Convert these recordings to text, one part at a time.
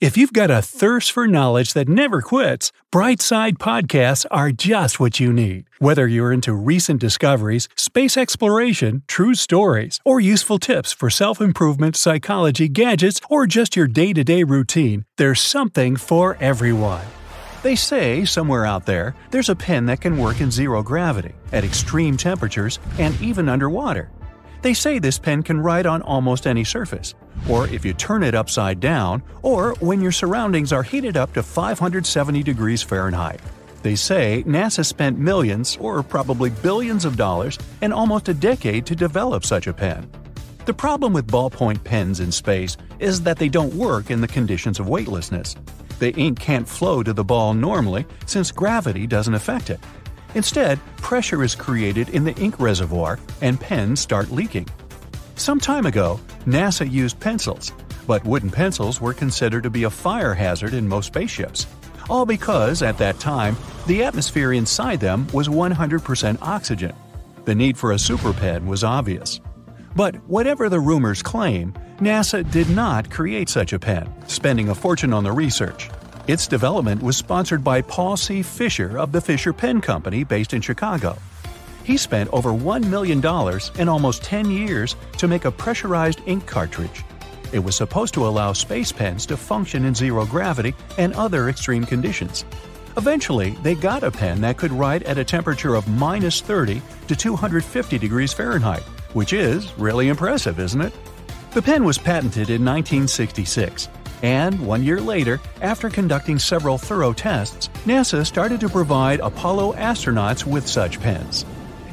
If you've got a thirst for knowledge that never quits, Brightside Podcasts are just what you need. Whether you're into recent discoveries, space exploration, true stories, or useful tips for self improvement, psychology, gadgets, or just your day to day routine, there's something for everyone. They say somewhere out there, there's a pen that can work in zero gravity, at extreme temperatures, and even underwater. They say this pen can write on almost any surface, or if you turn it upside down, or when your surroundings are heated up to 570 degrees Fahrenheit. They say NASA spent millions, or probably billions of dollars, and almost a decade to develop such a pen. The problem with ballpoint pens in space is that they don't work in the conditions of weightlessness. The ink can't flow to the ball normally since gravity doesn't affect it. Instead, pressure is created in the ink reservoir and pens start leaking. Some time ago, NASA used pencils, but wooden pencils were considered to be a fire hazard in most spaceships. All because, at that time, the atmosphere inside them was 100% oxygen. The need for a super pen was obvious. But whatever the rumors claim, NASA did not create such a pen, spending a fortune on the research. Its development was sponsored by Paul C. Fisher of the Fisher Pen Company based in Chicago. He spent over $1 million in almost 10 years to make a pressurized ink cartridge. It was supposed to allow space pens to function in zero gravity and other extreme conditions. Eventually, they got a pen that could write at a temperature of minus 30 to 250 degrees Fahrenheit, which is really impressive, isn't it? The pen was patented in 1966, and one year later, after conducting several thorough tests, NASA started to provide Apollo astronauts with such pens.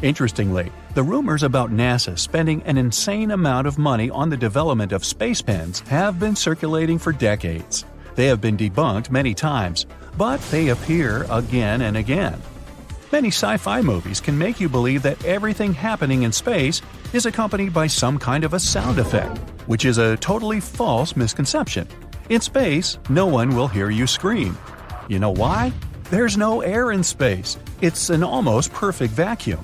Interestingly, the rumors about NASA spending an insane amount of money on the development of space pens have been circulating for decades. They have been debunked many times, but they appear again and again. Many sci fi movies can make you believe that everything happening in space is accompanied by some kind of a sound effect, which is a totally false misconception. In space, no one will hear you scream. You know why? There's no air in space. It's an almost perfect vacuum.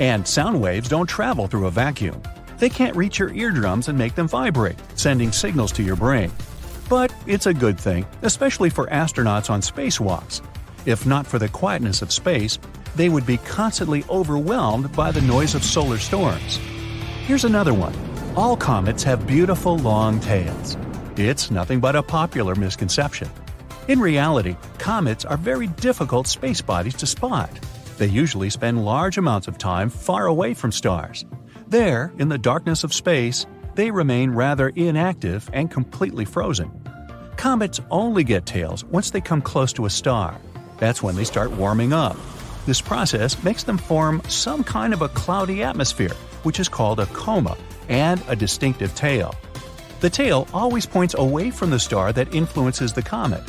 And sound waves don't travel through a vacuum. They can't reach your eardrums and make them vibrate, sending signals to your brain. But it's a good thing, especially for astronauts on spacewalks. If not for the quietness of space, they would be constantly overwhelmed by the noise of solar storms. Here's another one all comets have beautiful long tails. It's nothing but a popular misconception. In reality, comets are very difficult space bodies to spot. They usually spend large amounts of time far away from stars. There, in the darkness of space, they remain rather inactive and completely frozen. Comets only get tails once they come close to a star. That's when they start warming up. This process makes them form some kind of a cloudy atmosphere, which is called a coma, and a distinctive tail. The tail always points away from the star that influences the comet,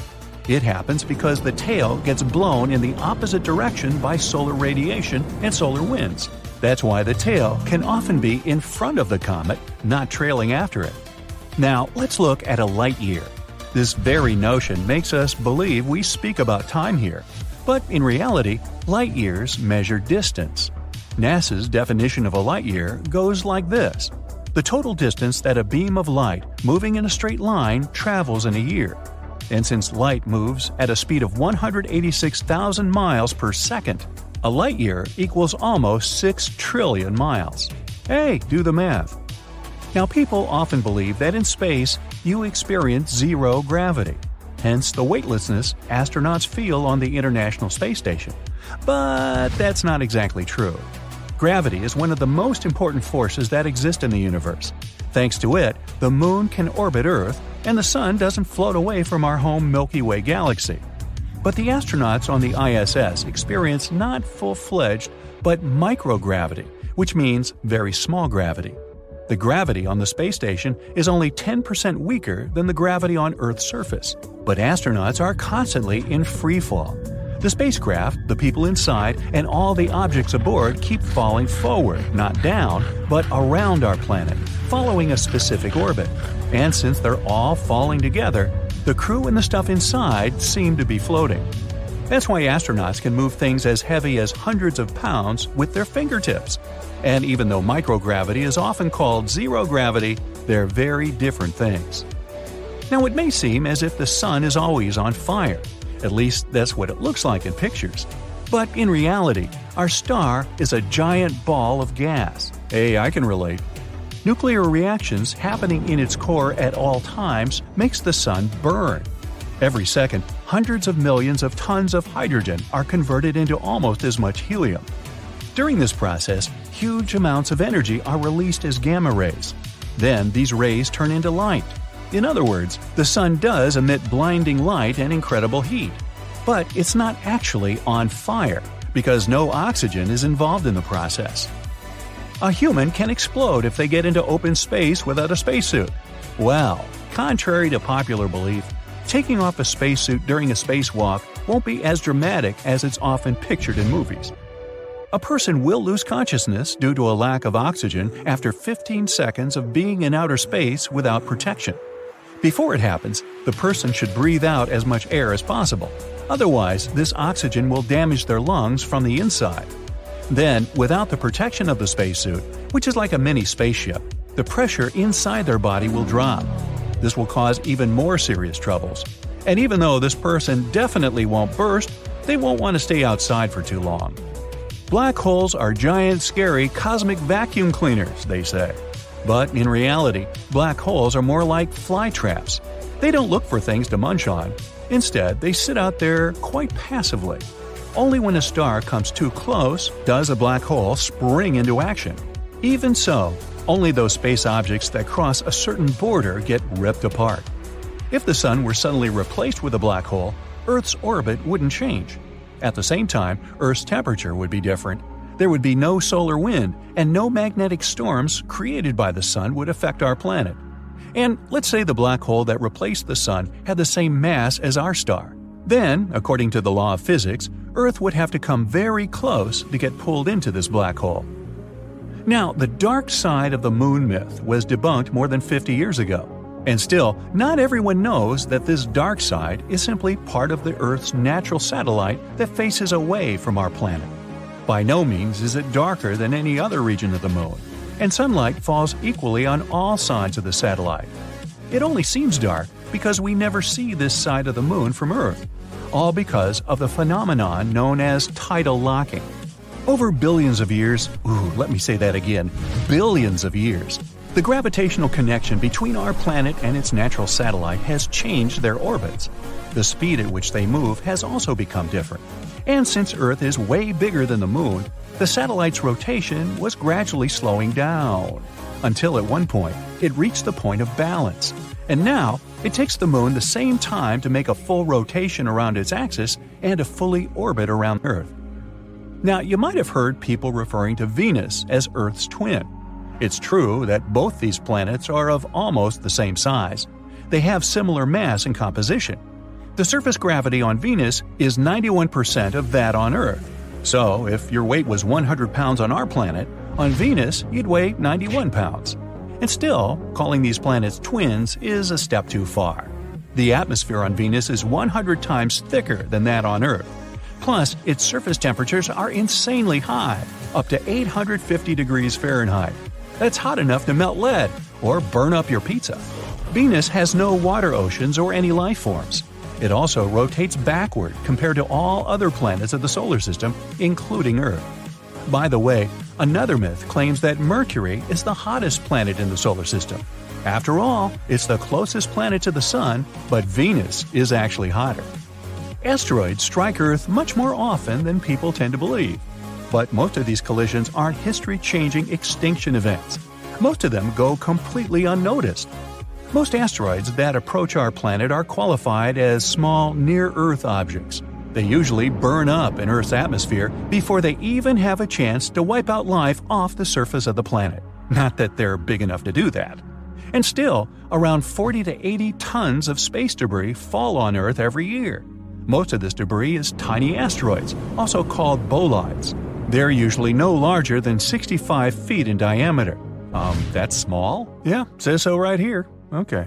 it happens because the tail gets blown in the opposite direction by solar radiation and solar winds. That's why the tail can often be in front of the comet, not trailing after it. Now, let's look at a light year. This very notion makes us believe we speak about time here. But in reality, light years measure distance. NASA's definition of a light year goes like this the total distance that a beam of light moving in a straight line travels in a year. And since light moves at a speed of 186,000 miles per second, a light year equals almost 6 trillion miles. Hey, do the math. Now, people often believe that in space, you experience zero gravity. Hence the weightlessness astronauts feel on the International Space Station. But that's not exactly true. Gravity is one of the most important forces that exist in the universe. Thanks to it, the Moon can orbit Earth, and the Sun doesn't float away from our home Milky Way galaxy. But the astronauts on the ISS experience not full fledged, but microgravity, which means very small gravity. The gravity on the space station is only 10% weaker than the gravity on Earth's surface, but astronauts are constantly in free fall. The spacecraft, the people inside, and all the objects aboard keep falling forward, not down, but around our planet, following a specific orbit. And since they're all falling together, the crew and the stuff inside seem to be floating. That's why astronauts can move things as heavy as hundreds of pounds with their fingertips. And even though microgravity is often called zero gravity, they're very different things. Now, it may seem as if the sun is always on fire, at least that's what it looks like in pictures. But in reality, our star is a giant ball of gas. Hey, I can relate. Nuclear reactions happening in its core at all times makes the sun burn. Every second, hundreds of millions of tons of hydrogen are converted into almost as much helium. During this process, huge amounts of energy are released as gamma rays. Then these rays turn into light. In other words, the sun does emit blinding light and incredible heat. But it's not actually on fire, because no oxygen is involved in the process. A human can explode if they get into open space without a spacesuit. Well, contrary to popular belief, taking off a spacesuit during a spacewalk won't be as dramatic as it's often pictured in movies. A person will lose consciousness due to a lack of oxygen after 15 seconds of being in outer space without protection. Before it happens, the person should breathe out as much air as possible. Otherwise, this oxygen will damage their lungs from the inside. Then, without the protection of the spacesuit, which is like a mini spaceship, the pressure inside their body will drop. This will cause even more serious troubles. And even though this person definitely won't burst, they won't want to stay outside for too long. Black holes are giant, scary cosmic vacuum cleaners, they say. But in reality, black holes are more like fly traps. They don't look for things to munch on. Instead, they sit out there quite passively. Only when a star comes too close does a black hole spring into action. Even so, only those space objects that cross a certain border get ripped apart. If the Sun were suddenly replaced with a black hole, Earth's orbit wouldn't change. At the same time, Earth's temperature would be different, there would be no solar wind, and no magnetic storms created by the Sun would affect our planet. And let's say the black hole that replaced the Sun had the same mass as our star. Then, according to the law of physics, Earth would have to come very close to get pulled into this black hole. Now, the dark side of the moon myth was debunked more than 50 years ago. And still, not everyone knows that this dark side is simply part of the Earth's natural satellite that faces away from our planet. By no means is it darker than any other region of the Moon, and sunlight falls equally on all sides of the satellite. It only seems dark because we never see this side of the Moon from Earth, all because of the phenomenon known as tidal locking. Over billions of years, ooh, let me say that again, billions of years, the gravitational connection between our planet and its natural satellite has changed their orbits. The speed at which they move has also become different. And since Earth is way bigger than the Moon, the satellite's rotation was gradually slowing down. Until at one point, it reached the point of balance. And now, it takes the Moon the same time to make a full rotation around its axis and to fully orbit around Earth. Now, you might have heard people referring to Venus as Earth's twin. It's true that both these planets are of almost the same size. They have similar mass and composition, the surface gravity on Venus is 91% of that on Earth. So, if your weight was 100 pounds on our planet, on Venus you'd weigh 91 pounds. And still, calling these planets twins is a step too far. The atmosphere on Venus is 100 times thicker than that on Earth. Plus, its surface temperatures are insanely high, up to 850 degrees Fahrenheit. That's hot enough to melt lead or burn up your pizza. Venus has no water oceans or any life forms. It also rotates backward compared to all other planets of the solar system, including Earth. By the way, another myth claims that Mercury is the hottest planet in the solar system. After all, it's the closest planet to the Sun, but Venus is actually hotter. Asteroids strike Earth much more often than people tend to believe. But most of these collisions aren't history changing extinction events. Most of them go completely unnoticed. Most asteroids that approach our planet are qualified as small, near Earth objects. They usually burn up in Earth's atmosphere before they even have a chance to wipe out life off the surface of the planet. Not that they're big enough to do that. And still, around 40 to 80 tons of space debris fall on Earth every year. Most of this debris is tiny asteroids, also called bolides. They're usually no larger than 65 feet in diameter. Um, that's small? Yeah, says so right here. Okay.